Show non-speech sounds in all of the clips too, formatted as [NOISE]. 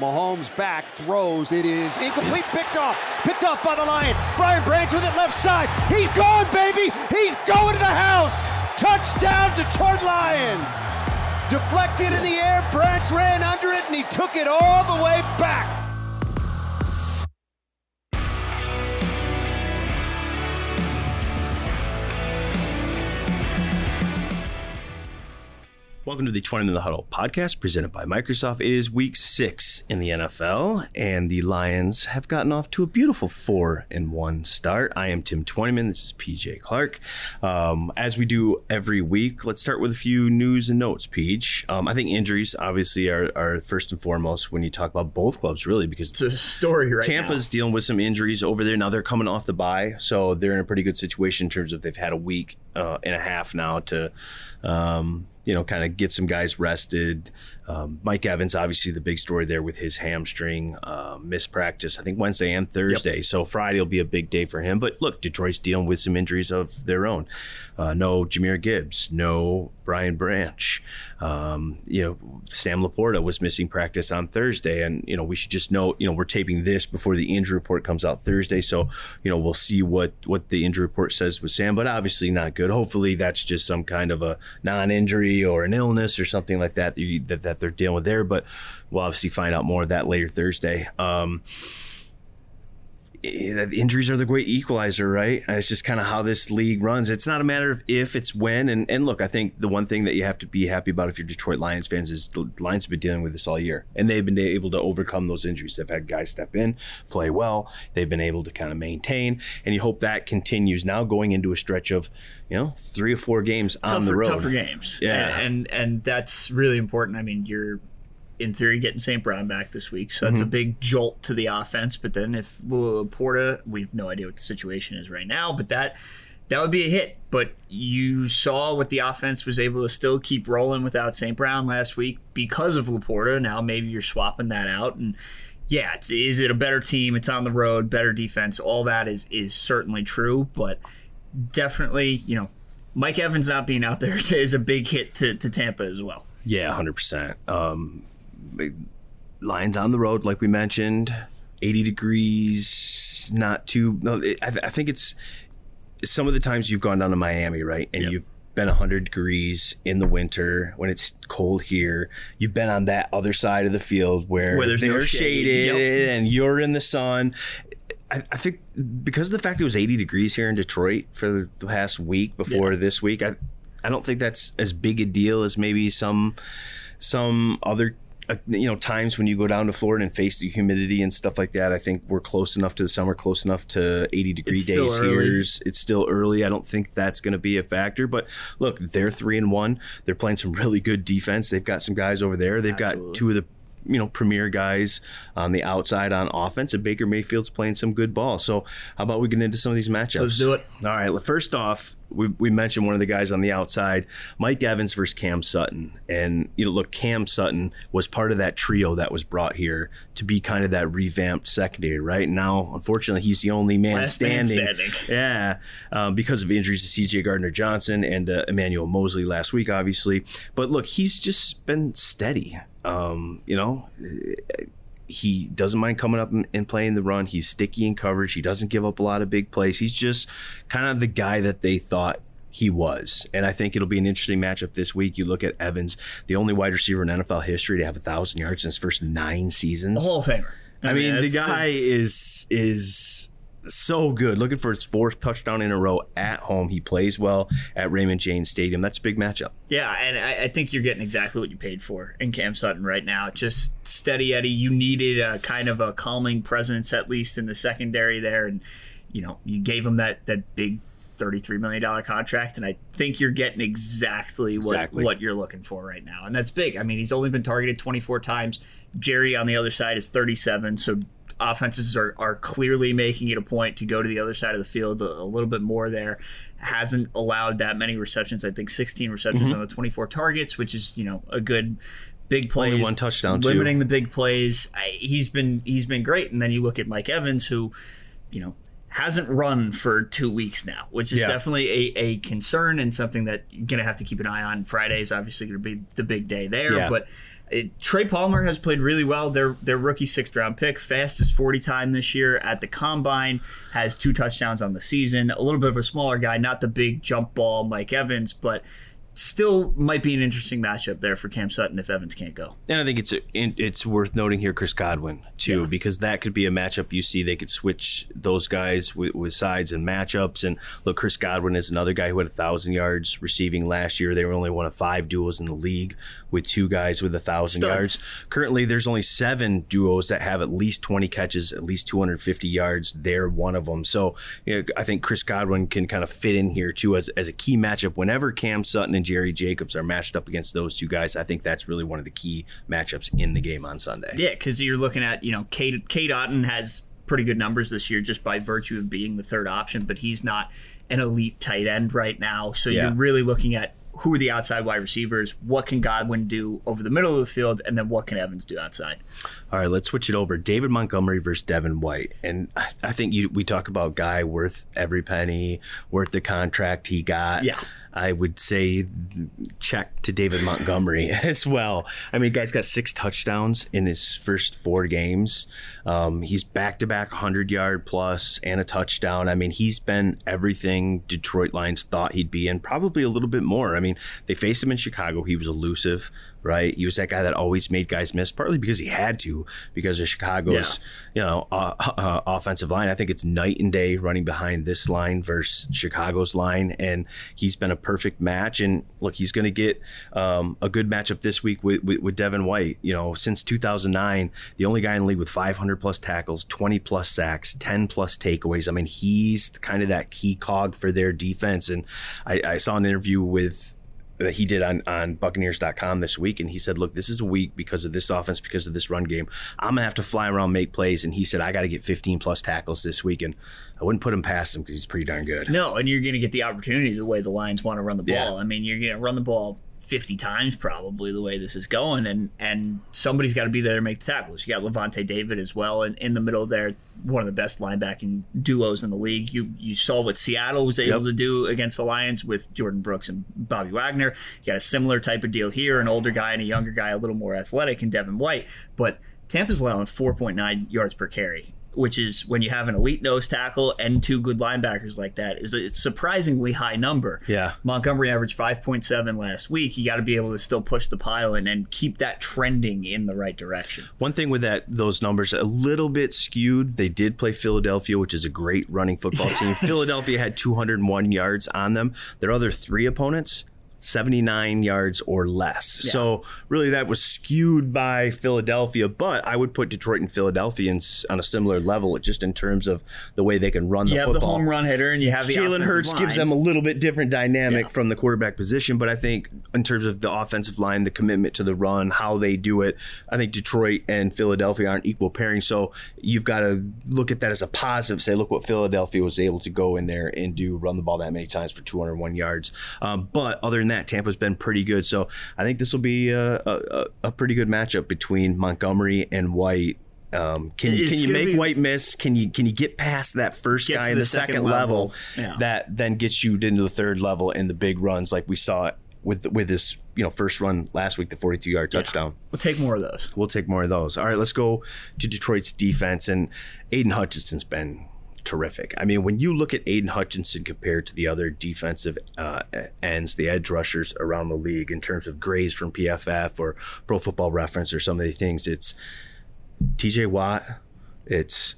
Mahomes back, throws. It is incomplete. Picked off. Picked off by the Lions. Brian Branch with it left side. He's gone, baby. He's going to the house. Touchdown, Detroit Lions. Deflected in the air. Branch ran under it and he took it all the way back. Welcome to the 20 in the Huddle podcast presented by Microsoft. It is week six in the NFL, and the Lions have gotten off to a beautiful four and one start. I am Tim Twentyman. This is PJ Clark. Um, as we do every week, let's start with a few news and notes, PJ. Um, I think injuries obviously are, are, first and foremost when you talk about both clubs, really, because it's a story right Tampa's now. dealing with some injuries over there. Now they're coming off the bye, so they're in a pretty good situation in terms of they've had a week uh, and a half now to. Um, you know, kind of get some guys rested. Um, Mike Evans, obviously the big story there with his hamstring uh, missed practice. I think Wednesday and Thursday. Yep. So Friday will be a big day for him. But look, Detroit's dealing with some injuries of their own. Uh, no Jahmyr Gibbs, no Brian Branch. Um, you know, Sam LaPorta was missing practice on Thursday, and you know we should just know. You know, we're taping this before the injury report comes out Thursday, so you know we'll see what what the injury report says with Sam. But obviously not good. Hopefully that's just some kind of a non-injury or an illness or something like that, that, that they're dealing with there. But we'll obviously find out more of that later Thursday. Um, Eh, injuries are the great equalizer, right? It's just kind of how this league runs. It's not a matter of if, it's when. And, and look, I think the one thing that you have to be happy about if you're Detroit Lions fans is the Lions have been dealing with this all year, and they've been able to overcome those injuries. They've had guys step in, play well. They've been able to kind of maintain, and you hope that continues now going into a stretch of, you know, three or four games tougher, on the road. Tougher games, yeah, and, and and that's really important. I mean, you're in theory, getting St. Brown back this week. So that's mm-hmm. a big jolt to the offense. But then if Porta, we have no idea what the situation is right now, but that that would be a hit. But you saw what the offense was able to still keep rolling without St. Brown last week because of LaPorta. Now maybe you're swapping that out and yeah, is it a better team? It's on the road, better defense. All that is is certainly true, but definitely, you know, Mike Evans not being out there [LAUGHS] is a big hit to, to Tampa as well. Yeah, hundred um, percent. Lions on the road, like we mentioned, 80 degrees, not too. No, it, I, I, think it's some of the times you've gone down to Miami, right? And yep. you've been 100 degrees in the winter when it's cold here. You've been on that other side of the field where, where they're no shaded yep. and you're in the sun. I, I, think because of the fact it was 80 degrees here in Detroit for the past week before yeah. this week, I, I don't think that's as big a deal as maybe some some other uh, you know times when you go down to Florida and face the humidity and stuff like that. I think we're close enough to the summer, close enough to 80 degree it's days here. It's still early. I don't think that's going to be a factor. But look, they're three and one. They're playing some really good defense. They've got some guys over there. They've Absolutely. got two of the you know premier guys on the outside on offense, and Baker Mayfield's playing some good ball. So how about we get into some of these matchups? Let's do it. All right. First off, we, we mentioned one of the guys on the outside, Mike Evans versus Cam Sutton, and you know look, Cam Sutton was part of that trio that was brought here to be kind of that revamped secondary. Right now, unfortunately, he's the only man standing. Man standing. [LAUGHS] Yeah, um, because of injuries to C.J. Gardner Johnson and uh, Emmanuel Moseley last week, obviously. But look, he's just been steady. Um, you know, he doesn't mind coming up and, playing the run. He's sticky in coverage. He doesn't give up a lot of big plays. He's just kind of the guy that they thought he was. And I think it'll be an interesting matchup this week. You look at Evans, the only wide receiver in NFL history to have a thousand yards in his first nine seasons. A Hall of Famer. I, I mean, mean the guy is is so good. Looking for his fourth touchdown in a row at home. He plays well at Raymond James Stadium. That's a big matchup. Yeah, and I, I think you're getting exactly what you paid for in Cam Sutton right now. Just steady Eddie. You needed a kind of a calming presence at least in the secondary there, and you know you gave him that that big. $33 million contract, and I think you're getting exactly what, exactly. what you're looking for right now. And that's big. I mean, he's only been targeted 24 times. Jerry on the other side is 37, so offenses are, are clearly making it a point to go to the other side of the field a, a little bit more there. Hasn't allowed that many receptions. I think 16 receptions mm-hmm. on the 24 targets, which is you know a good big plays. Only one touchdown, limiting too. the big plays. I, he's been he's been great. And then you look at Mike Evans, who you know hasn't run for two weeks now, which is yeah. definitely a, a concern and something that you're gonna have to keep an eye on. Friday is obviously gonna be the big day there, yeah. but it, Trey Palmer has played really well. Their their rookie sixth round pick, fastest 40 time this year at the combine, has two touchdowns on the season. A little bit of a smaller guy, not the big jump ball Mike Evans, but still might be an interesting matchup there for Cam Sutton if Evans can't go. And I think it's it's worth noting here Chris Godwin too, yeah. because that could be a matchup you see. They could switch those guys with, with, sides and matchups. And look, Chris Godwin is another guy who had a thousand yards receiving last year. They were only one of five duos in the league with two guys with a thousand yards. Currently, there's only seven duos that have at least 20 catches, at least 250 yards. They're one of them. So you know, I think Chris Godwin can kind of fit in here too as as a key matchup whenever Cam Sutton and Jerry Jacobs are matched up against those two guys. I think that's really one of the key matchups in the game on Sunday. Yeah, because you're looking at, you know, Kate, Cade Otton has pretty good numbers this year just by virtue of being the third option, but he's not an elite tight end right now. So yeah. you're really looking at who are the outside wide receivers? What can Godwin do over the middle of the field? And then what can Evans do outside? All right, let's switch it over. David Montgomery versus Devin White. And I think you, we talk about guy worth every penny, worth the contract he got. Yeah. I would say check to David Montgomery [LAUGHS] as well. I mean, guy's got six touchdowns in his first four games. Um, he's back to back 100 yard plus and a touchdown. I mean, he's been everything Detroit Lions thought he'd be, and probably a little bit more. I mean, they faced him in Chicago. He was elusive right? He was that guy that always made guys miss, partly because he had to, because of Chicago's, yeah. you know, uh, uh, offensive line. I think it's night and day running behind this line versus Chicago's line, and he's been a perfect match. And look, he's going to get um, a good matchup this week with, with, with Devin White. You know, since 2009, the only guy in the league with 500 plus tackles, 20 plus sacks, 10 plus takeaways. I mean, he's kind of that key cog for their defense. And I, I saw an interview with that he did on, on Buccaneers.com this week. And he said, Look, this is a week because of this offense, because of this run game. I'm going to have to fly around, make plays. And he said, I got to get 15 plus tackles this week. And I wouldn't put him past him because he's pretty darn good. No, and you're going to get the opportunity the way the Lions want to run the ball. Yeah. I mean, you're going to run the ball 50 times probably the way this is going and and somebody's got to be there to make the tackles. You got Lavonte David as well and in the middle there one of the best linebacking duos in the league. You you saw what Seattle was able yep. to do against the Lions with Jordyn Brooks and Bobby Wagner. You got a similar type of deal here an older guy and a younger guy a little more athletic and Devin White. But Tampa's allowing 4.9 yards per carry which is when you have an elite nose tackle and two good linebackers like that, is a surprisingly high number. Yeah. Montgomery averaged 5.7 last week. You got to be able to still push the pile and, and keep that trending in the right direction. One thing with that, those numbers a little bit skewed. They did play Philadelphia, which is a great running football team. [LAUGHS] Philadelphia had 201 yards on them. Their other three opponents 79 yards or less. Yeah. So really that was skewed by Philadelphia, but I would put Detroit and Philadelphia in, on a similar level just in terms of the way they can run the you football. have the home run hitter and you have the Jalen Hurts line. gives them a little bit different dynamic yeah. from the quarterback position, but I think in terms of the offensive line, the commitment to the run, how they do it, I think Detroit and Philadelphia aren't equal pairing. So you've got to look at that as a positive. Say, look what Philadelphia was able to go in there and do, run the ball that many times for 201 yards. Um, but other than that, Tampa's been pretty good. So I think this will be a, a, a pretty good matchup between Montgomery and White. Um, can you, can you make be, White miss? Can you can you get past that first guy in the, the second, second, level, level yeah. that then gets you into the third level in the big runs like we saw with with this you know first run last week, the 42 yard touchdown. Yeah. We'll take more of those. We'll take more of those. All right, let's go to Detroit's defense and Aidan Hutchinson's been terrific. I mean, when you look at Aidan Hutchinson compared to the other defensive uh, ends, the edge rushers around the league, in terms of grades from PFF or Pro Football Reference or some of the things, it's TJ Watt, it's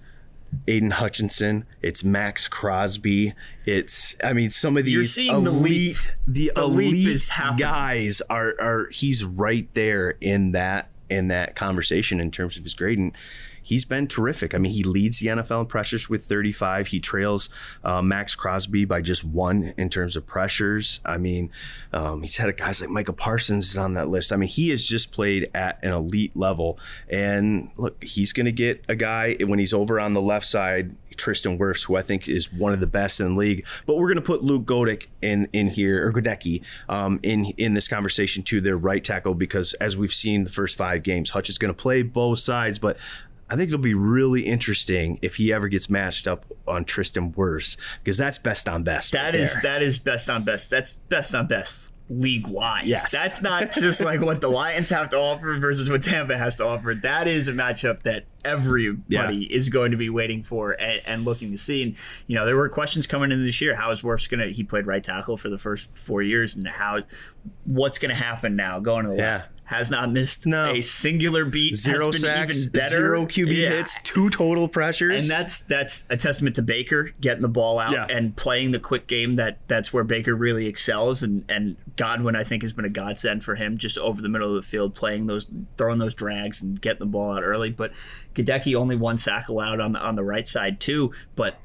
Aidan Hutchinson, it's Maxx Crosby, it's I mean some of these elite the, the elite guys are are he's right there in that in that conversation in terms of his grading he's been terrific. I mean, he leads the NFL in pressures with 35. He trails uh, Maxx Crosby by just one in terms of pressures. I mean, um, he's had guys like Micah Parsons is on that list. I mean, he has just played at an elite level. And look, he's going to get a guy when he's over on the left side. Tristan Wirfs, who I think is one of the best in the league, but we're going to put Luke Goedeke in in here or Goedeke um, in in this conversation to their right tackle because as we've seen the first five games, Hutch is going to play both sides, but I think it'll be really interesting if he ever gets matched up on Tristan Wirfs because that's best on best. That right is that is best on best. That's best on best league wide. Yes. That's not just like what the Lions have to offer versus what Tampa has to offer. That is a matchup that everybody Yeah. is going to be waiting for and, and looking to see. And, you know, there were questions coming into this year. How is Wirfs going to, he played right tackle for the first four years, and how, what's going to happen now going to the Yeah. left? Has not missed No. a singular beat. Zero sacks, even better. zero QB Yeah. hits, two total pressures. And that's that's a testament to Baker getting the ball out and playing the quick game. That that's where Baker really excels. And and Godwin, I think, has been a godsend for him, just over the middle of the field, playing those, throwing those drags and getting the ball out early. But Goedeke only one sack allowed on the on the right side too. But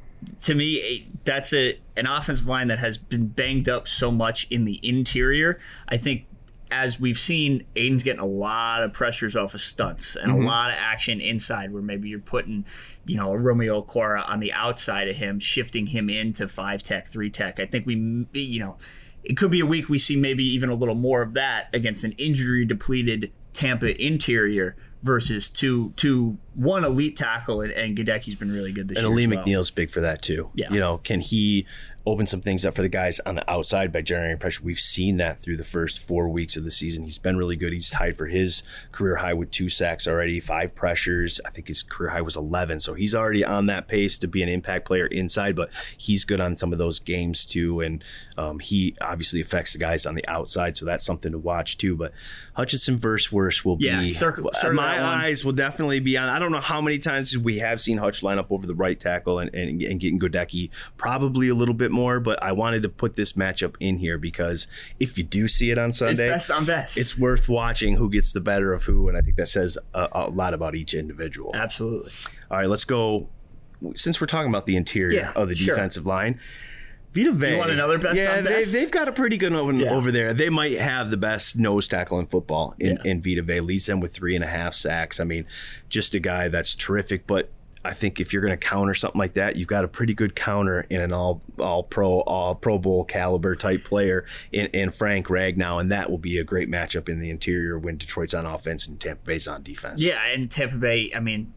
to me, that's a an offensive line that has been banged up so much in the interior. I think as we've seen, Aidan's getting a lot of pressures off of stunts and a mm-hmm. lot of action inside where maybe you're putting, you know, a Romeo Okwara on the outside of him, shifting him into five tech, three tech. I think we, you know, it could be a week we see maybe even a little more of that against an injury depleted Tampa interior versus two, two, one elite tackle and, and Goedeke's been really good this and year. And Ali well. McNeill's big for that too. Yeah. You know, can he open some things up for the guys on the outside by generating pressure? We've seen that through the first four weeks of the season. He's been really good. He's tied for his career high with two sacks already, five pressures. I think his career high was 11. So he's already on that pace to be an impact player inside, but he's good on some of those games too. And um, he obviously affects the guys on the outside. So that's something to watch too. But Hutchinson versus Wirfs will Yeah, be, circle- circle my eyes will definitely be on. I don't know how many times we have seen Hutch line up over the right tackle and, and, and getting Goedeke, probably a little bit more, but I wanted to put this matchup in here because if you do see it on It's Sunday, best on best. it's worth watching who gets the better of who, and I think that says a, a lot about each individual. Absolutely. All right, let's go. Since we're talking about the interior Yeah, of the sure. defensive line, Vita Vea. want another best yeah, on they, best? they've got a pretty good one Yeah. over there. They might have the best nose tackle in football in, Yeah. in Vita Vea. Leads them with three and a half sacks. I mean, just a guy that's terrific. But I think if you're going to counter something like that, you've got a pretty good counter in an all all pro all Pro Bowl caliber type player in, in Frank Ragnow, and that will be a great matchup in the interior when Detroit's on offense and Tampa Bay's on defense. Yeah, and Tampa Bay, I mean,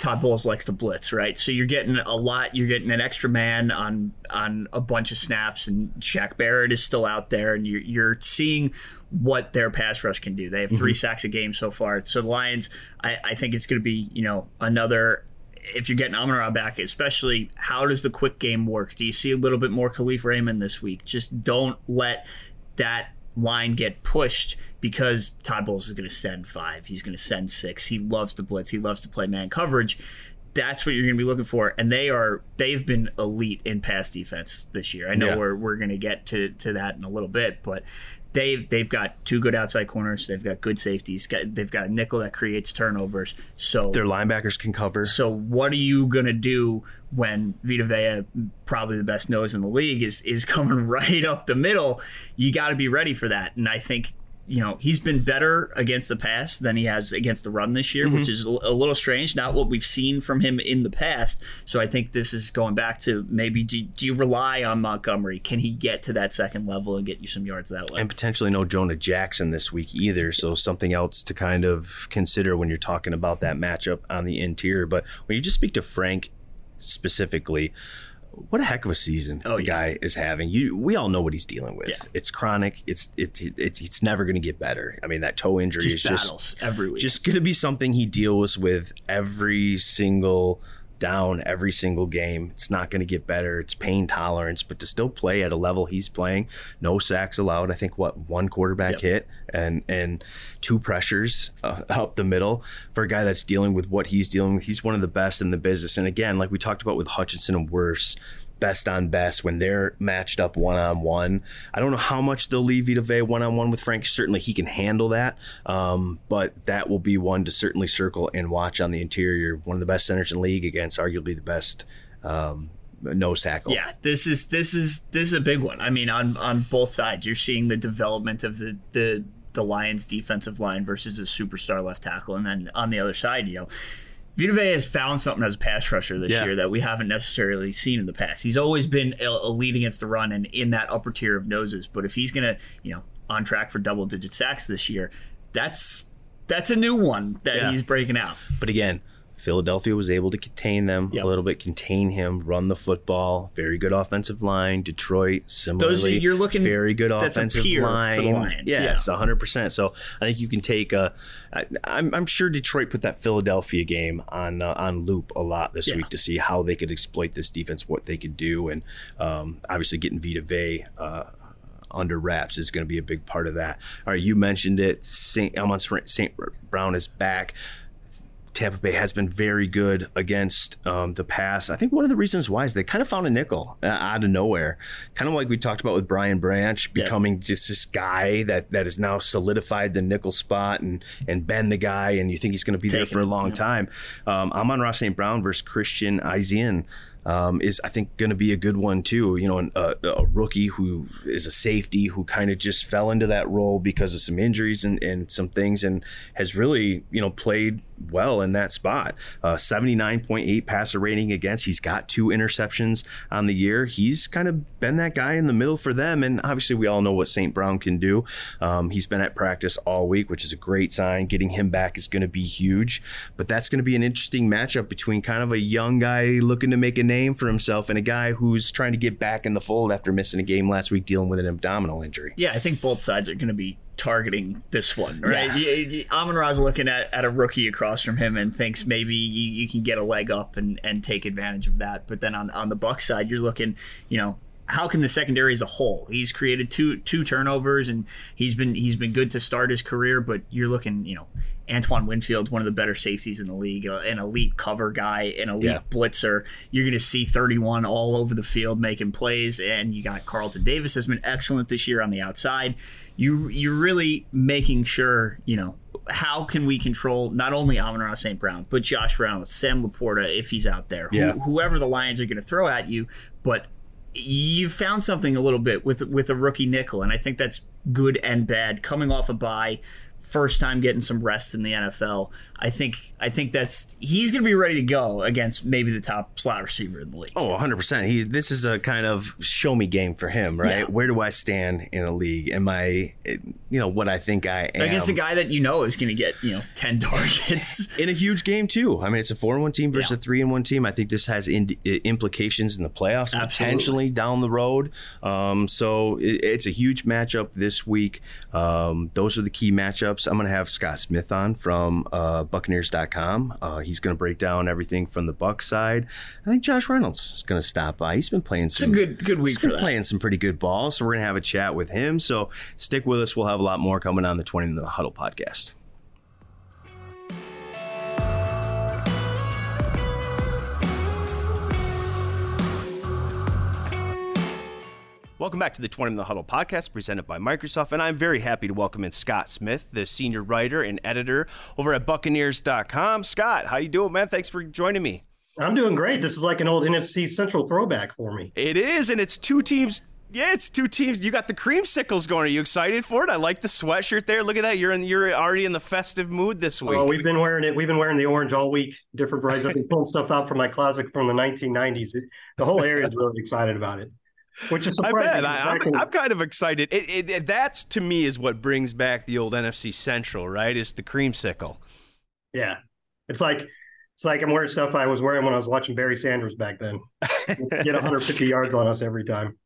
Todd Bowles likes to blitz, right? So you're getting a lot. You're getting an extra man on on a bunch of snaps, and Shaq Barrett is still out there, and you're you're seeing what their pass rush can do. They have 3 mm-hmm. sacks a game so far. So the Lions, I, I think it's going to be you know another. If you're getting Amon back, especially, how does the quick game work? Do you see a little bit more Kalif Raymond this week? Just don't let that line get pushed because Todd Bowles is going to send five. He's going to send six. He loves to blitz. He loves to play man coverage. That's what you're going to be looking for, and they are they've been elite in pass defense this year. I know Yeah. we're we're going to get to to that in a little bit, but they've they've got two good outside corners. They've got good safeties. Got, they've got a nickel that creates turnovers. So Their linebackers can cover. so what are you gonna do when Vita Vea, probably the best nose in the league, is is [LAUGHS] coming right up the middle? You got to be ready for that. And I think you know he's been better against the pass than he has against the run this year, which mhm. is a a little strange. Not what we've seen from him in the past. So I think this is going back to maybe do, do you rely on Montgomery? Can he get to that second level and get you some yards that way? and potentially no Jonah Jackson this week either. So something else to kind of consider when you're talking about that matchup on the interior. But when you just speak to Frank specifically, what a heck of a season Oh, the yeah. guy is having. You, we all know what he's dealing with. Yeah. It's chronic. It's it, it, it's it's never going to get better. I mean, that toe injury just is just every week. just going to be something he deals with every single down every single game. It's not going to get better. It's pain tolerance, but to still play at a level he's playing, no sacks allowed. I think what one quarterback Yep. hit and and two pressures uh, up the middle for a guy that's dealing with what he's dealing with. He's one of the best in the business. And again, like we talked about with Hutchinson and Wirfs, best on best when they're matched up one on one. I don't know how much they'll leave Vita Vea one on one with Frank. Certainly he can handle that, um, but that will be one to certainly circle and watch on the interior. One of the best centers in the league against arguably the best um, nose tackle. Yeah, this is this is this is a big one. I mean, on on both sides, you're seeing the development of the the the Lions' defensive line versus a superstar left tackle, and then on the other side, you know. Vita Vea has found something as a pass rusher this Yeah. year that we haven't necessarily seen in the past. He's always been lead against the run and in that upper tier of noses. But if he's gonna, you know, on track for double digit sacks this year, that's that's a new one that Yeah. he's breaking out. But again, Philadelphia was able to contain them Yep. a little bit, contain him, run the football. Very good offensive line. Detroit, similarly, you're looking- very good offensive peer for the line. Lions, Yes, yeah. hundred percent. So I think you can take a. I, I'm, I'm sure Detroit put that Philadelphia game on uh, on loop a lot this Yeah. week to see how they could exploit this defense, what they could do, and um, obviously getting Vita Vea. Uh, under wraps is going to be a big part of that. All right, you mentioned it. Saint Amon St. Brown is back. Tampa Bay has been very good against um, the pass. I think one of the reasons why is they kind of found a nickel uh, out of nowhere, kind of like we talked about with Brian Branch becoming just this guy that that has now solidified the nickel spot and and been the guy, and you think he's going to be there Taking for a long yeah. time. Um, Amon-Ra St. Brown versus Christian Izien um, is I think going to be a good one too. You know, an, a, a rookie who is a safety who kind of just fell into that role because of some injuries and, and some things, and has really you know played well in that spot. Uh, 79.8 passer rating against. He's got two interceptions on the year. He's kind of been that guy in the middle for them, and obviously we all know what St. Brown can do. Um, he's been at practice all week, which is a great sign. Getting him back is going to be huge, but that's going to be an interesting matchup between kind of a young guy looking to make a name for himself and a guy who's trying to get back in the fold after missing a game last week dealing with an abdominal injury. Yeah, I think both sides are going to be targeting this one, right? Yeah. Amon Ra's looking at, at a rookie across from him and thinks maybe you, you can get a leg up and, and take advantage of that. But then on on the Buck side, you're looking, you know, how can the secondary as a whole? He's created two two turnovers and he's been he's been good to start his career, but you're looking, you know, Antoine Winfield, one of the better safeties in the league, uh, an elite cover guy, an elite Yeah. blitzer. You're going to see 31 all over the field making plays, and you got Carlton Davis has been excellent this year on the outside. You you're really making sure you know how can we control not only Amon-Ra St. Brown but Josh Reynolds, Sam LaPorta if he's out there, who- Yeah. whoever the Lions are going to throw at you, but. You found something a little bit with with a rookie nickel, and I think that's good and bad. Coming off a bye, first time getting some rest in the NFL. I think I think that's he's going to be ready to go against maybe the top slot receiver in the league. Oh, 100%. He this is a kind of show me game for him, right? Yeah. Where do I stand in the league? Am I you know what I think I am? against a guy that you know is going to get you know ten [LAUGHS] targets. in a huge game too. I mean, it's a four and one team versus Yeah. a three and one team. I think this has in, implications in the playoffs Absolutely. potentially down the road. Um, so it, it's a huge matchup this week. Um, those are the key matchups. I'm going to have Scott Smith on from uh, Buccaneers.com. Uh, he's going to break down everything from the Buck side. I think Josh Reynolds is going to stop by. He's been playing It's a some good good week He's been that. playing some pretty good ball, so we're gonna have a chat with him. So stick with us. We'll have a lot more coming on the Twenty in the Huddle podcast. Welcome back to the 20 in the Huddle podcast presented by Microsoft. And I'm very happy to welcome in Scott Smith, the senior writer and editor over at Buccaneers.com. Scott, how you doing, man? Thanks for joining me. I'm doing great. This is like an old NFC Central throwback for me. It is, and it's two teams. Yeah, it's two teams. You got the creamsicles going. Are you excited for it? I like the sweatshirt there. Look at that. You're in. You're already in the festive mood this oh, week. Oh, we've been wearing it. We've been wearing the orange all week. Different varieties. I've been pulling stuff out from my closet from the 1990s. The whole area is really excited about it, which is I surprising. bet. I, I'm, I'm kind of excited. It, it, it, that's to me is what brings back the old NFC Central, right? Is the creamsicle. yeah, it's like it's like I'm wearing stuff I was wearing when I was watching Barry Sanders back then. [LAUGHS] Get 150 yards on us every time.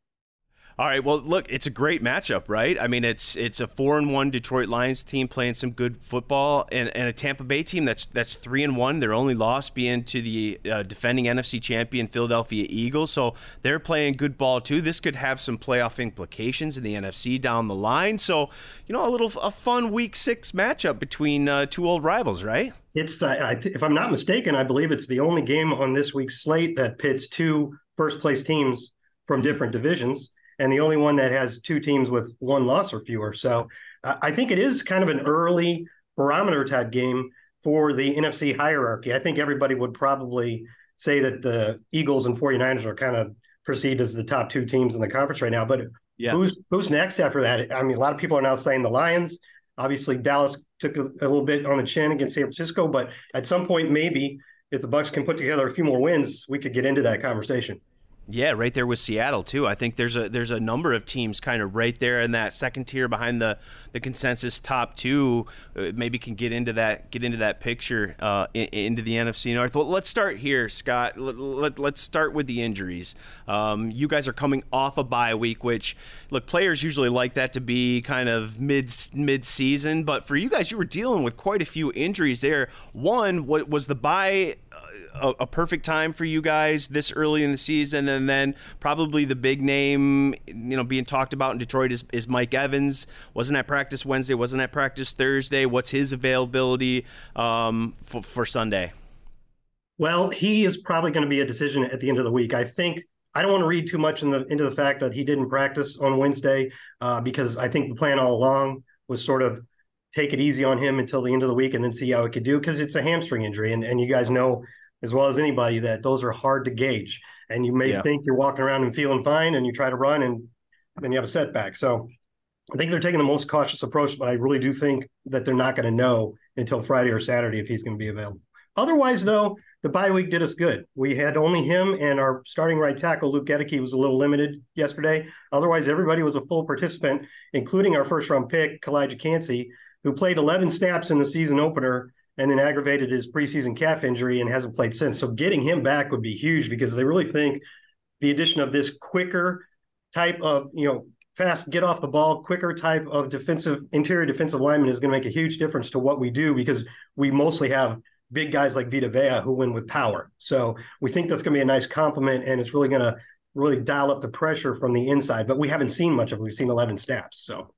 All right. Well, look, it's a great matchup, right? I mean, it's it's a four and one Detroit Lions team playing some good football, and, and a Tampa Bay team that's that's three and one. Their only loss being to the uh, defending NFC champion Philadelphia Eagles, so they're playing good ball too. This could have some playoff implications in the NFC down the line. So, you know, a little a fun Week Six matchup between uh, two old rivals, right? It's, uh, th- if I'm not mistaken, I believe it's the only game on this week's slate that pits two first place teams from different divisions, and the only one that has two teams with one loss or fewer. So I I think it is kind of an early barometer type game for the NFC hierarchy. I think everybody would probably say that the Eagles and 49ers are kind of perceived as the top two teams in the conference right now. But Yeah. who's who's next after that? I mean, a lot of people are now saying the Lions. Obviously, Dallas took a, a little bit on the chin against San Francisco, but at some point, maybe if the Bucks can put together a few more wins, we could get into that conversation. Yeah, right there with Seattle too. I think there's a there's a number of teams kind of right there in that second tier behind the the consensus top two. Uh, maybe can get into that get into that picture uh, in, into the NFC North. Well, let's start here, Scott. Let, let, let's start with the injuries. Um, you guys are coming off a bye week, which look players usually like that to be kind of mid mid season, but for you guys, you were dealing with quite a few injuries there. One, what was the bye a, a, perfect time for you guys this early in the season, and then probably the big name, you know, being talked about in Detroit is, is Mike Evans. Wasn't at practice Wednesday. Wasn't at practice Thursday. What's his availability um, for, for Sunday? Well, he is probably going to be a decision at the end of the week. I think I don't want to read too much in the, into the fact that he didn't practice on Wednesday uh, because I think the plan all along was sort of take it easy on him until the end of the week and then see how it could do because it's a hamstring injury. And, and you guys know as well as anybody that those are hard to gauge. And you may yeah. think you're walking around and feeling fine and you try to run and then you have a setback. So I think they're taking the most cautious approach, but I really do think that they're not going to know until Friday or Saturday if he's going to be available. Otherwise, though, the bye week did us good. We had only him and our starting right tackle, Luke Goedeke, was a little limited yesterday. Otherwise, everybody was a full participant, including our first round pick, Calijah Kancey, who played 11 snaps in the season opener and then aggravated his preseason calf injury and hasn't played since. So getting him back would be huge because they really think the addition of this quicker type of, you know, fast get off the ball, quicker type of defensive interior defensive lineman is going to make a huge difference to what we do because we mostly have big guys like Vita Vea who win with power. So we think that's going to be a nice complement and it's really going to really dial up the pressure from the inside. But we haven't seen much of it. We've seen 11 snaps. So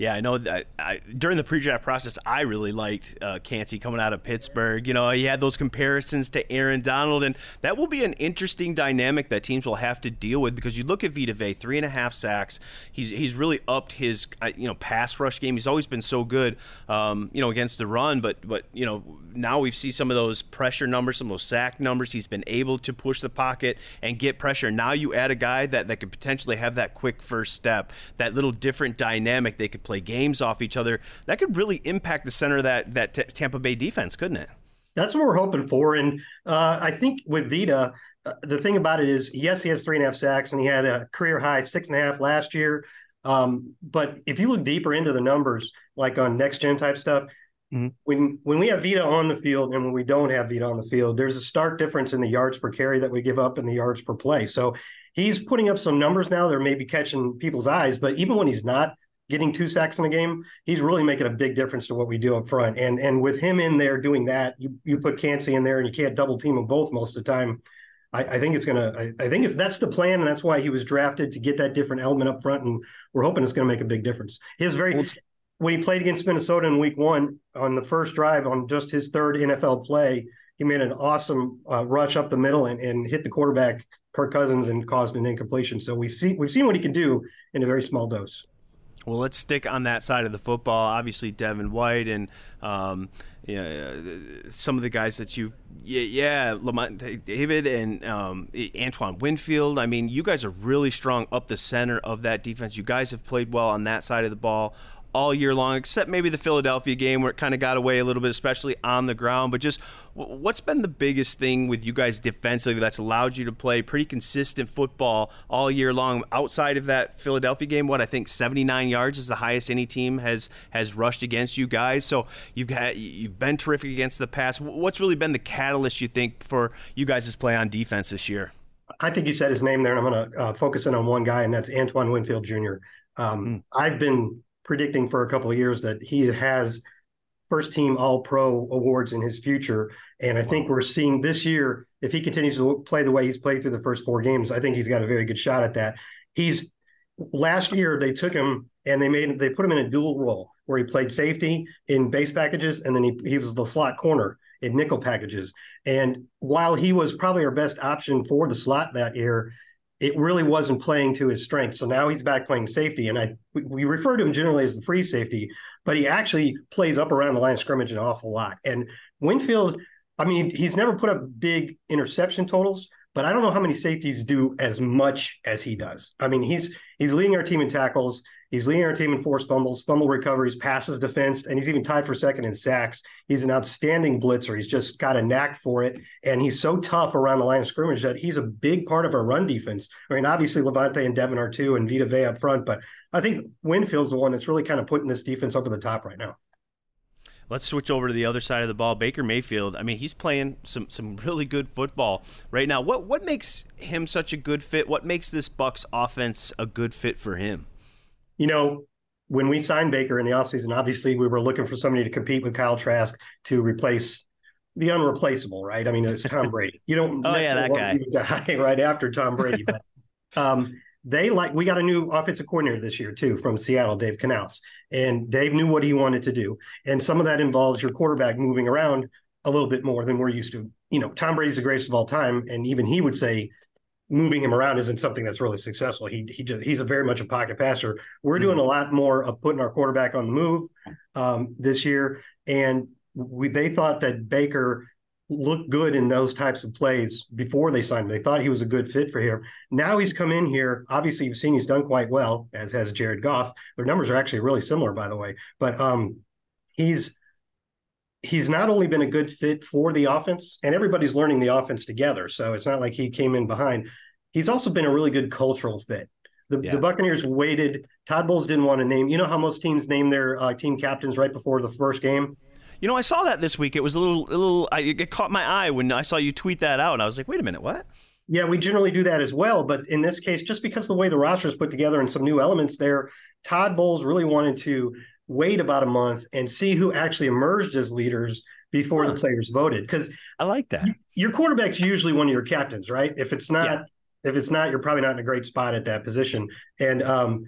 yeah, I know that I, during the pre-draft process, I really liked uh, Kancey coming out of Pittsburgh. You know, he had those comparisons to Aaron Donald, and that will be an interesting dynamic that teams will have to deal with because you look at Vita Vea, three and a half sacks. He's he's really upped his uh, you know pass rush game. He's always been so good, um, you know, against the run, but but you know now we see some of those pressure numbers, some of those sack numbers. He's been able to push the pocket and get pressure. Now you add a guy that that could potentially have that quick first step, that little different dynamic. They could play games off each other. That could really impact the center of that that t- Tampa Bay defense, couldn't it? That's what we're hoping for. And uh, I think with Vita, uh, the thing about it is, yes, he has three and a half sacks, and he had a career high six and a half last year. Um, but if you look deeper into the numbers, like on next gen type stuff, mm-hmm. when when we have Vita on the field and when we don't have Vita on the field, there's a stark difference in the yards per carry that we give up and the yards per play. So he's putting up some numbers now that are maybe catching people's eyes, but even when he's not, getting two sacks in a game, he's really making a big difference to what we do up front. And and with him in there doing that, you you put Kancey in there and you can't double team them both most of the time. I, I think it's gonna. I, I, think it's that's the plan, and that's why he was drafted to get that different element up front. And we're hoping it's going to make a big difference. His very when he played against Minnesota in Week One on the first drive on just his third NFL play, he made an awesome uh, rush up the middle and, and hit the quarterback Kirk Cousins and caused an incompletion. So we see we've seen what he can do in a very small dose. Well, let's stick on that side of the football. Obviously, Devin White and um, yeah, some of the guys that you've, yeah, yeah Lavonte David and um, Antoine Winfield. I mean, you guys are really strong up the center of that defense. You guys have played well on that side of the ball all year long, except maybe the Philadelphia game where it kind of got away a little bit, especially on the ground. But just what's been the biggest thing with you guys defensively that's allowed you to play pretty consistent football all year long outside of that Philadelphia game? What I think 79 yards is the highest any team has has rushed against you guys. So you've got you've been terrific against the pass. What's really been the catalyst you think for you guys' play on defense this year? I think you said his name there, I'm going to uh, focus in on one guy, and that's Antoine Winfield Jr. Um, mm. I've been predicting for a couple of years that he has first team all pro awards in his future. And I think we're seeing this year, if he continues to play the way he's played through the first four games, I think he's got a very good shot at that. He's last year they took him and they made they put him in a dual role where he played safety in base packages and then he, he was the slot corner in nickel packages. And while he was probably our best option for the slot that year, it really wasn't playing to his strengths. So now he's back playing safety, and I we refer to him generally as the free safety, but he actually plays up around the line of scrimmage an awful lot. And Winfield, I mean, he's never put up big interception totals, but I don't know how many safeties do as much as he does. I mean, he's he's leading our team in tackles. He's leading our team in forced fumbles, fumble recoveries, passes defense, and he's even tied for second in sacks. He's an outstanding blitzer. He's just got a knack for it. And he's so tough around the line of scrimmage that he's a big part of our run defense. I mean, obviously Lavonte and Devin are too, and Vita Vea up front, but I think Winfield's the one that's really kind of putting this defense over the top right now. Let's switch over to the other side of the ball. Baker Mayfield. I mean, he's playing some some really good football right now. What what makes him such a good fit? What makes this Bucks offense a good fit for him? you know, when we signed Baker in the offseason, obviously we were looking for somebody to compete with Kyle Trask to replace the unreplaceable, right? I mean, it's Tom [LAUGHS] Brady. You don't oh, yeah, that guy. guy [LAUGHS] right after Tom Brady. But um, they like we got a new offensive coordinator this year too from Seattle, Dave Canales. And Dave knew what he wanted to do. And some of that involves your quarterback moving around a little bit more than we're used to. You know, Tom Brady's the greatest of all time. And even he would say moving him around isn't something that's really successful. He he just he's a very much a pocket passer. We're mm-hmm. doing a lot more of putting our quarterback on the move um, this year, and we they thought that Baker looked good in those types of plays before they signed him. They thought he was a good fit for here. Now he's come in here. Obviously, you've seen he's done quite well, as has Jared Goff. Their numbers are actually really similar, by the way. But um, he's he's not only been a good fit for the offense, and everybody's learning the offense together. So it's not like he came in behind. He's also been a really good cultural fit. The, yeah. the Buccaneers waited. Todd Bowles didn't want to name. You know how most teams name their uh, team captains right before the first game. You know, I saw that this week. It was a little, a little. I, it caught my eye when I saw you tweet that out. And I was like, wait a minute, what? Yeah, we generally do that as well. But in this case, just because the way the roster is put together and some new elements there, Todd Bowles really wanted to wait about a month and see who actually emerged as leaders before huh. the players voted. Because I like that. Your quarterback's usually one of your captains, right? If it's not, yeah. if it's not, you're probably not in a great spot at that position. And um,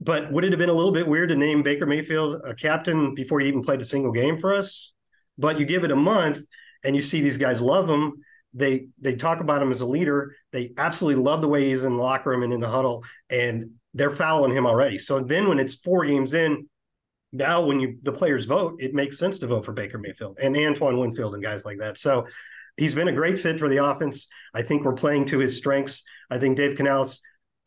but would it have been a little bit weird to name Baker Mayfield a captain before he even played a single game for us? But you give it a month and you see these guys love him. They they talk about him as a leader. They absolutely love the way he's in the locker room and in the huddle, and they're fouling him already. So then when it's four games in, now when you the players vote, it makes sense to vote for Baker Mayfield and Antoine Winfield and guys like that. So he's been a great fit for the offense. I think we're playing to his strengths. I think Dave Canales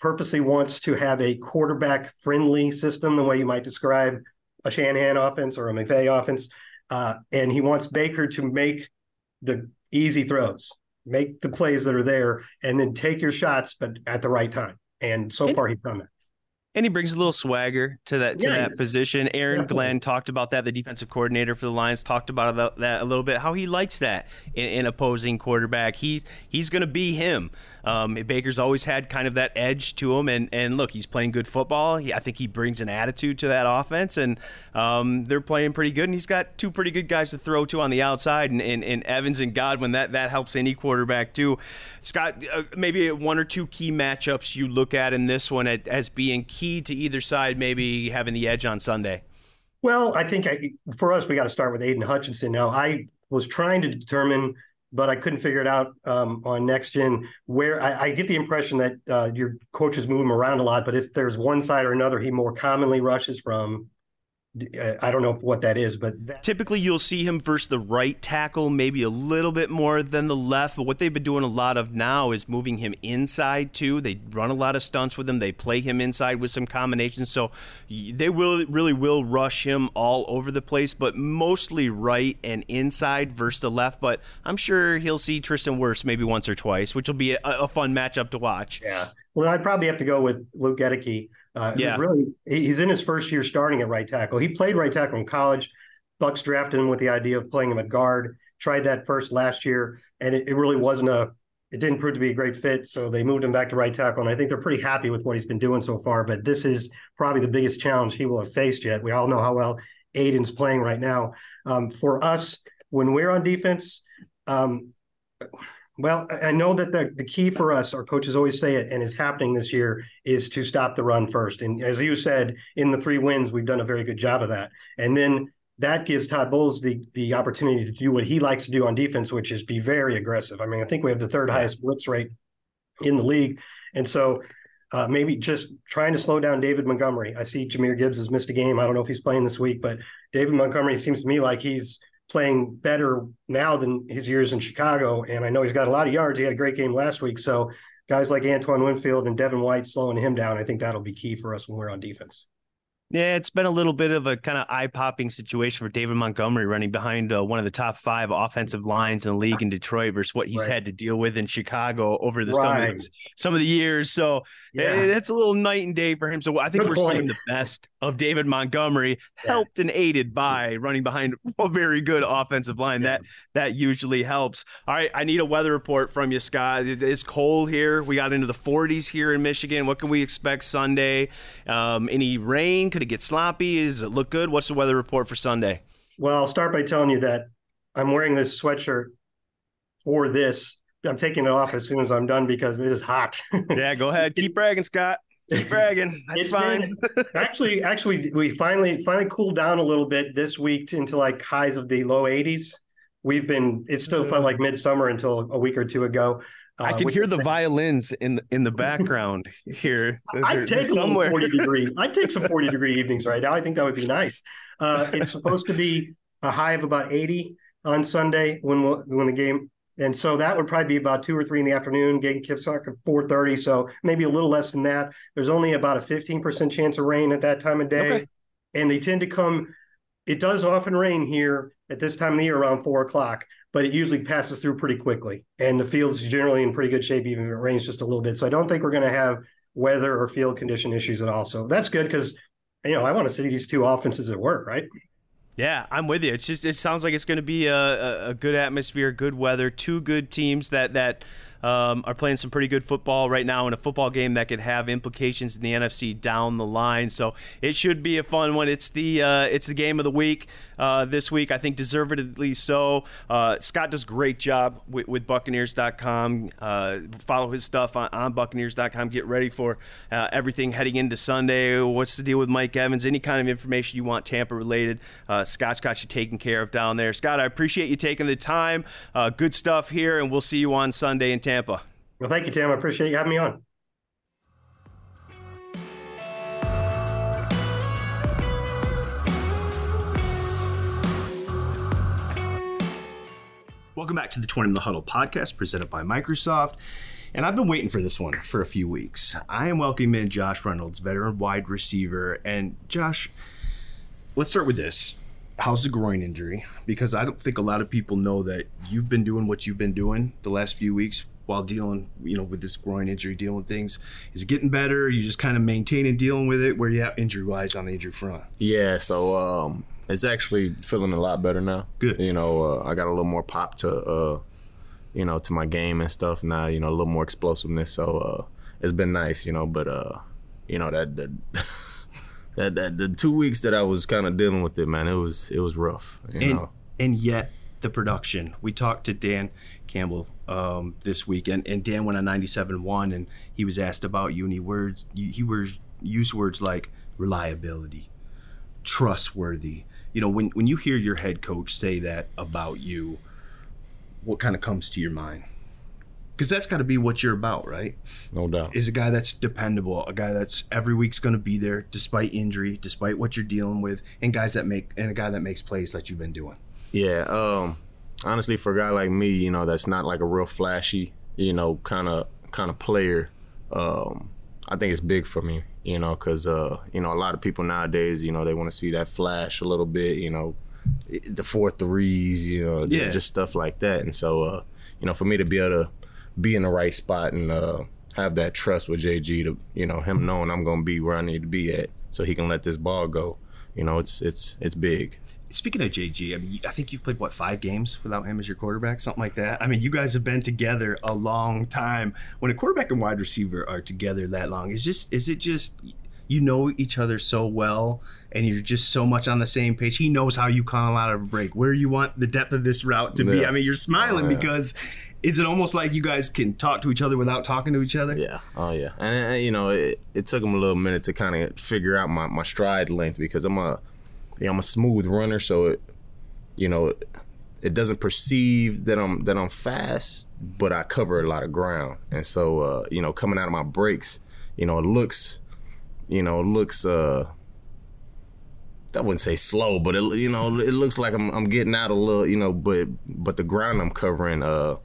purposely wants to have a quarterback friendly system, the way you might describe a Shanahan offense or a McVay offense. Uh, and he wants Baker to make the easy throws, make the plays that are there, and then take your shots, but at the right time. And so far, he's done that and he brings a little swagger to that to that position. Aaron Definitely. Glenn talked about that. The defensive coordinator for the Lions talked about that a little bit. How he likes that in, in opposing quarterback. He he's going to be him. Um, Baker's always had kind of that edge to him, and and look, he's playing good football. He, I think he brings an attitude to that offense, and um, they're playing pretty good. And he's got two pretty good guys to throw to on the outside, and, and, and Evans and Godwin. That that helps any quarterback too. Scott, uh, maybe one or two key matchups you look at in this one as being key to either side, maybe having the edge on Sunday. Well, I think I, for us, we got to start with Aidan Hutchinson. Now, I was trying to determine but I couldn't figure it out um, on next gen. Where I, I, get the impression that uh, your coaches move him around a lot, but if there's one side or another, he more commonly rushes from. I don't know what that is, but that- typically you'll see him versus the right tackle, maybe a little bit more than the left. But what they've been doing a lot of now is moving him inside too. They run a lot of stunts with him. They play him inside with some combinations. So they will really will rush him all over the place, but mostly right and inside versus the left. But I'm sure he'll see Tristan Wirfs maybe once or twice, which will be a, a fun matchup to watch. Yeah. Well, I'd probably have to go with Luke Goedeke uh, yeah, really, he's in his first year starting at right tackle. He played right tackle in college. Bucks drafted him with the idea of playing him at guard. Tried that first last year, and it, it really wasn't a. It didn't prove to be a great fit, so they moved him back to right tackle. And I think they're pretty happy with what he's been doing so far. But this is probably the biggest challenge he will have faced yet. We all know how well Aidan's playing right now. Um, for us, when we're on defense, um, well, I know that the, the key for us, our coaches always say it, and is happening this year, is to stop the run first. And as you said, in the three wins, we've done a very good job of that. And then that gives Todd Bowles the the opportunity to do what he likes to do on defense, which is be very aggressive. I mean, I think we have the third highest blitz rate in the league, and so uh, maybe just trying to slow down David Montgomery. I see Jahmyr Gibbs has missed a game. I don't know if he's playing this week, but David Montgomery seems to me like he's playing better now than his years in Chicago. And I know he's got a lot of yards. He had a great game last week. So guys like Antoine Winfield and Devin White slowing him down, I think that'll be key for us when we're on defense. Yeah, it's been a little bit of a kind of eye popping situation for David Montgomery running behind uh, one of the top five offensive lines in the league in Detroit versus what he's right. had to deal with in Chicago over the right. some, of the, some of the years. So yeah. it's a little night and day for him. So I think Good we're point. seeing the best of David Montgomery, yeah. helped and aided by running behind a very good offensive line. Yeah. That that usually helps. All right, I need a weather report from you, Scott. It's cold here. We got into the 40s here in Michigan. What can we expect Sunday? Um, any rain? Could it get sloppy? Does it look good? What's the weather report for Sunday? Well, I'll start by telling you that I'm wearing this sweatshirt for this. I'm taking it off as soon as I'm done because it is hot. [LAUGHS] yeah, go ahead. Keep bragging, Scott. Keep bragging. That's fine. Been, [LAUGHS] actually, actually, we finally finally cooled down a little bit this week to, into like highs of the low 80s. We've been. It still felt mm. like midsummer until a week or two ago. Uh, I can hear the violins in in the [LAUGHS] background here. I take somewhere. forty degree. [LAUGHS] I take some forty degree evenings right now. I think that would be nice. Uh, it's supposed to be a high of about eighty on Sunday when we'll, when the game, and so that would probably be about two or three in the afternoon. Game kicks off at four thirty, so maybe a little less than that. There's only about a fifteen percent chance of rain at that time of day, okay. and they tend to come. It does often rain here at this time of the year around four o'clock but it usually passes through pretty quickly. And the field's generally in pretty good shape, even if it rains just a little bit. So I don't think we're going to have weather or field condition issues at all. So that's good because, you know, I want to see these two offenses at work, right? Yeah, I'm with you. It's just it sounds like it's going to be a, a good atmosphere, good weather, two good teams that that um, are playing some pretty good football right now in a football game that could have implications in the NFC down the line. So it should be a fun one. It's the uh, it's the game of the week uh, this week. I think deservedly so. Uh, Scott does great job with, with Buccaneers.com. Uh, follow his stuff on, on Buccaneers.com. Get ready for uh, everything heading into Sunday. What's the deal with Mike Evans? Any kind of information you want Tampa related, uh, Scott's got you taken care of down there. Scott, I appreciate you taking the time. good stuff here, and we'll see you on Sunday in Tampa. Tampa. Well, thank you, Tim. I appreciate you having me on. Welcome back to the 20 in the Huddle podcast presented by Microsoft. And I've been waiting for this one for a few weeks. I am welcoming in Josh Reynolds, veteran wide receiver. And Josh, let's start with this. How's the groin injury? Because I don't think a lot of people know that you've been doing what you've been doing the last few weeks while dealing, you know, with this groin injury, dealing with things? Is it getting better? you just kind of maintaining dealing with it? Where you at injury wise on the injury front? Yeah, so um, it's actually feeling a lot better now. Good. You know, uh, I got a little more pop to, uh, you know, to my game and stuff now. You know, a little more explosiveness. So uh, it's been nice. You know, but uh, you know that that. [LAUGHS] that, that the two weeks that I was kind of dealing with it, man, it was it was rough. You and, know? and yet the production. We talked to Dan Campbell um, this week, and, and Dan went on 97.1, and he was asked about you, and he, words, he was, used words like reliability, trustworthy. You know, when, when you hear your head coach say that about you, what kind of comes to your mind? Because that's got to be what you're about, right? No doubt. Is a guy that's dependable, a guy that's every week's going to be there despite injury, despite what you're dealing with, and guys that make and a guy that makes plays like you've been doing. Yeah, um, honestly, for a guy like me, you know, that's not like a real flashy, you know, kind of kind of player. Um, I think it's big for me, you know, because uh, you know a lot of people nowadays, you know, they want to see that flash a little bit, you know, the four threes, you know, yeah. just stuff like that. And so, uh, you know, for me to be able to be in the right spot and uh, have that trust with JG to, you know, him knowing I'm going to be where I need to be at, so he can let this ball go. You know, it's it's it's big. Speaking of JG, I mean, I think you've played what five games without him as your quarterback, something like that. I mean, you guys have been together a long time. When a quarterback and wide receiver are together that long, is just is it just you know each other so well and you're just so much on the same page. He knows how you come out of a break, where you want the depth of this route to yeah. be. I mean, you're smiling oh, yeah. because is it almost like you guys can talk to each other without talking to each other? Yeah. Oh yeah. And, and you know, it, it took him a little minute to kind of figure out my, my stride length because I'm a you know, I'm a smooth runner, so it, you know, it doesn't perceive that I'm that I'm fast, but I cover a lot of ground, and so uh, you know, coming out of my breaks, you know, it looks, you know, it looks uh, I wouldn't say slow, but it, you know, it looks like I'm, I'm getting out a little, you know, but but the ground I'm covering, uh,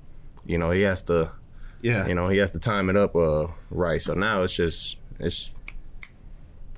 you know, he has to, Yeah. you know, he has to time it up, uh, right. So now it's just, it's,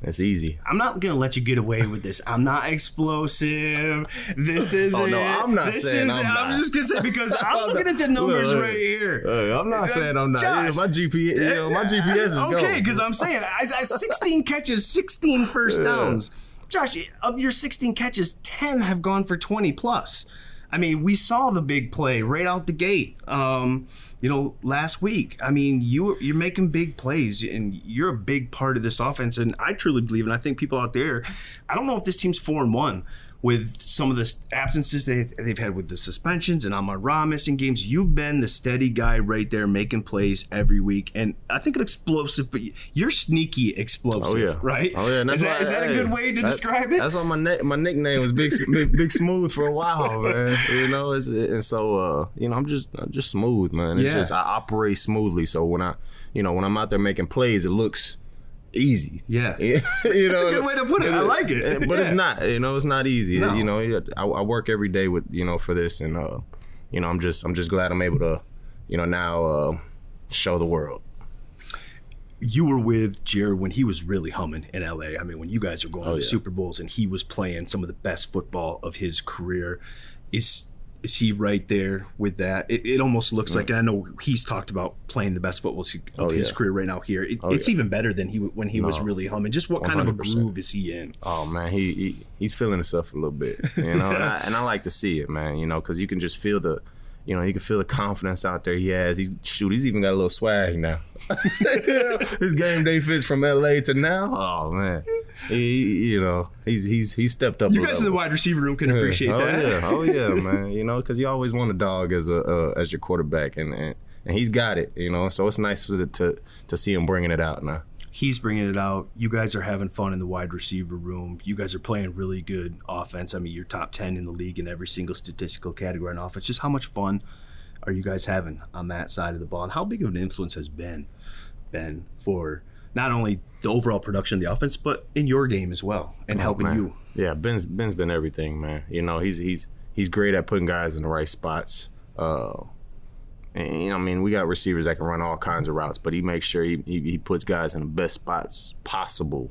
it's easy. I'm not gonna let you get away with this. I'm not explosive. This is [LAUGHS] Oh, no. I'm not this saying is I'm not. just gonna say because [LAUGHS] I'm looking at the numbers Look, right here. Hey, I'm not uh, saying I'm not. Josh. my GPS, you know, my GPS is uh, okay, because I'm saying I, I 16 catches, 16 first downs. Josh, of your 16 catches, 10 have gone for 20 plus. I mean, we saw the big play right out the gate. Um, you know, last week. I mean, you you're making big plays, and you're a big part of this offense. And I truly believe, and I think people out there, I don't know if this team's four and one with some of the absences they, they've had with the suspensions and Amon Ra missing games. You've been the steady guy right there making plays every week. And I think it's explosive, but you're sneaky explosive, Oh yeah, right? Oh yeah, is that, why- is that a good way to describe it? That's why my na- my nickname was Big Big, Big Smooth for a while, [LAUGHS] man. You know, it's, and so uh, you know, I'm just I'm just smooth, man. It's Yeah. just I operate smoothly. So when I, you know, when I'm out there making plays, it looks easy. Yeah. [LAUGHS] you That's know, a good way to put it. I like it. but it's not. You know, it's not easy. No. You know, I, I work every day with you know for this, and uh, you know, I'm just I'm just glad I'm able to, you know, now uh, show the world. you were with Jared when he was really humming in LA. I mean, when you guys were going to Oh, yeah. Super Bowls and he was playing some of the best football of his career. Is is he right there with that? It, it almost looks like, and I know he's talked about playing the best football of Mm. Oh, his yeah. career right now here. It, Oh, it's yeah. even better than he when he was really humming. Just what kind of a groove is he in? Oh man, he, he he's feeling himself a little bit, you know, and, I, and I like to see it, man, you know, because you can just feel the, you know, you can feel the confidence out there he has. He's shoot, he's even got a little swag now. [LAUGHS] [LAUGHS] His game day fits from L.A. to now. Oh man, he, you know, he's he's he's stepped up. You guys in the wide receiver room can appreciate oh, that. yeah, oh yeah, [LAUGHS] man. You know, because you always want a dog as a uh, as your quarterback, and, and and he's got it. You know, so it's nice to to, to see him bringing it out now. He's bringing it out. You guys are having fun in the wide receiver room. You guys are playing really good offense. I mean, you're top 10 in the league in every single statistical category in offense. Just how much fun are you guys having on that side of the ball? And how big of an influence has Ben been for not only the overall production of the offense, but in your game as well and helping Oh, man. you? Yeah, Ben's Ben's been everything, man. You know, he's he's he's great at putting guys in the right spots. Uh, and you know, I mean, we got receivers that can run all kinds of routes, but he makes sure he he, he puts guys in the best spots possible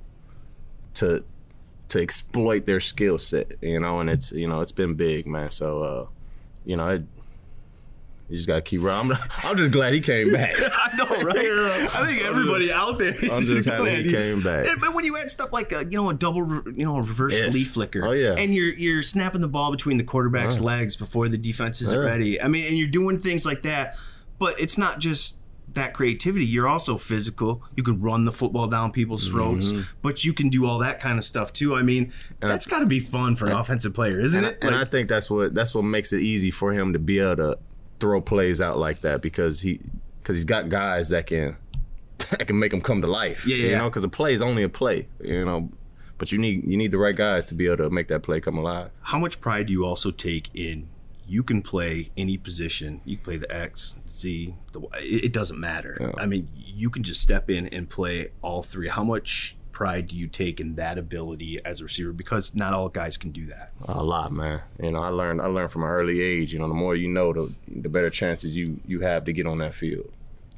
to to exploit their skill set. You know, and it's you know it's been big, man. So uh, you know, it, you just gotta keep running. I'm, [LAUGHS] I'm just glad he came back. [LAUGHS] I know, right? [LAUGHS] I think everybody out there is I'm just happy glad he came back. But when you add stuff like a, you know a double, you know, a reverse Yes. flea flicker, Oh, yeah. and you're you're snapping the ball between the quarterback's Yeah. legs before the defense is Yeah. ready. I mean, and you're doing things like that, but it's not just that creativity. You're also physical. You can run the football down people's throats, Mm-hmm. but you can do all that kind of stuff too. I mean, that's got to be fun for an offensive player, isn't and, it? and I think that's what that's what makes it easy for him to be able to throw plays out like that because he because he's got guys that can [LAUGHS] that can make him come to life. Yeah, yeah, you yeah. know, because a play is only a play. You know, but you need you need the right guys to be able to make that play come alive. how much pride do you also take in you can play any position you can play the x z the y it, it doesn't matter i mean you can just step in and play all three how much pride do you take in that ability as a receiver because not all guys can do that A lot, man. You know, I learned I learned from an early age. You know, the more you know, the the better chances you you have to get on that field.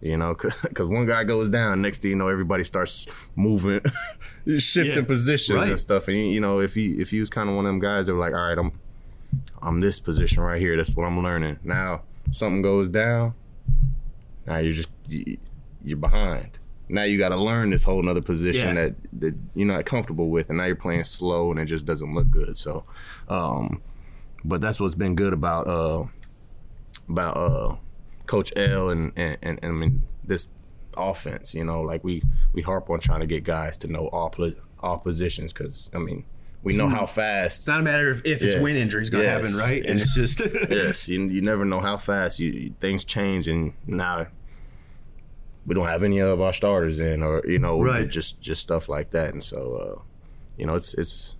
You know, [LAUGHS] because one guy goes down, next thing you know, everybody starts moving, [LAUGHS] shifting Yeah, positions right. and stuff. And you know, if he if he was kind of one of them guys that were like, all right, I'm I'm this position right here. That's what I'm learning. Now something goes down, now you're just you, you're behind. Now you got to learn this whole nother position Yeah. that that you're not comfortable with, and now you're playing slow, and it just doesn't look good. So, um, but that's what's been good about uh about uh Coach L and and, and, and I mean this offense. You know, like we we harp on trying to get guys to know all pla all positions because I mean we know how fast it's not a matter of if it's Yes, when injuries going to yes. happen right and it's just [LAUGHS] yes, you, you never know how fast you, you- things change, and now we don't have any of our starters in, or you know, Right. just just stuff like that, and so uh, you know, it's it's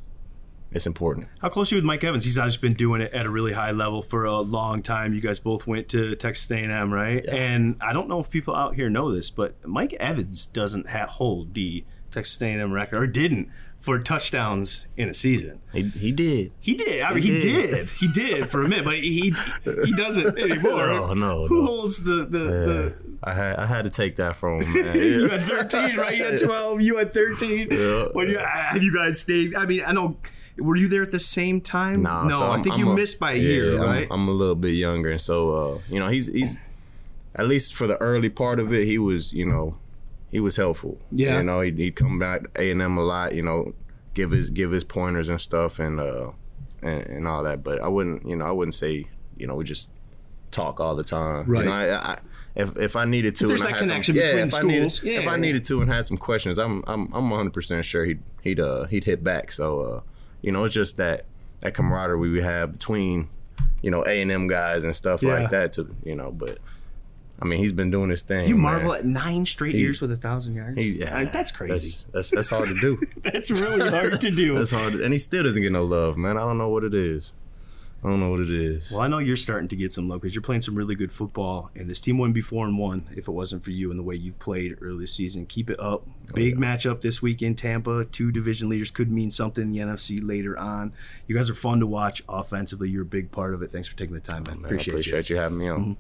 it's important. How close are you with Mike Evans? He's obviously been doing it at a really high level for a long time. You guys both went to Texas A&M, right? Yeah. And I don't know if people out here know this, but Mike Evans doesn't ha- hold the Texas A&M record, or didn't for touchdowns in a season. He, he did. He did. I mean, he, He did. did. He did for a minute, but he he doesn't [LAUGHS] anymore. No, no, Who no. holds the the, the I had I had to take that from him, man. [LAUGHS] you had 13, right? You had 12. You had 13. Yeah. When you, have you guys stayed? I mean, I know. Were you there at the same time? Nah, no, so I think I'm you a- missed by a yeah, year, I'm- right? I'm, a little bit younger, and so uh, you know, he's he's at least for the early part of it, he was you know, he was helpful. Yeah. you know, he'd, he'd come back A and M a lot, you know, give his give his pointers and stuff, and uh, and, and all that. But I wouldn't, you know, I wouldn't say, you know, we just talk all the time. Right. You know, I, I, if if I needed to, there's and that had some- connection yeah, between if I needed- schools. Yeah, if I needed to and had some questions, I'm I'm I'm 100 percent sure he'd he'd uh he'd hit back. So uh, you know, it's just that that camaraderie we have between you know A and M guys and stuff Yeah. like that. To you know, but I mean, he's been doing his thing. you man. marvel at nine straight years with a thousand yards. He- yeah, that's crazy. That's, that's that's hard to do. [LAUGHS] That's, really hard to do. That's hard, to, and he still doesn't get no love, man. I don't know what it is. I don't know what it is. Well, I know you're starting to get some love because you're playing some really good football, and this team wouldn't be four and one if it wasn't for you and the way you've played early this season. Keep it up. Oh, big matchup this week in Tampa. Two division leaders could mean something in the NFC later on. You guys are fun to watch offensively. You're a big part of it. Thanks for taking the time, man. Oh, man, I appreciate, you. appreciate you having me on. Mm-hmm.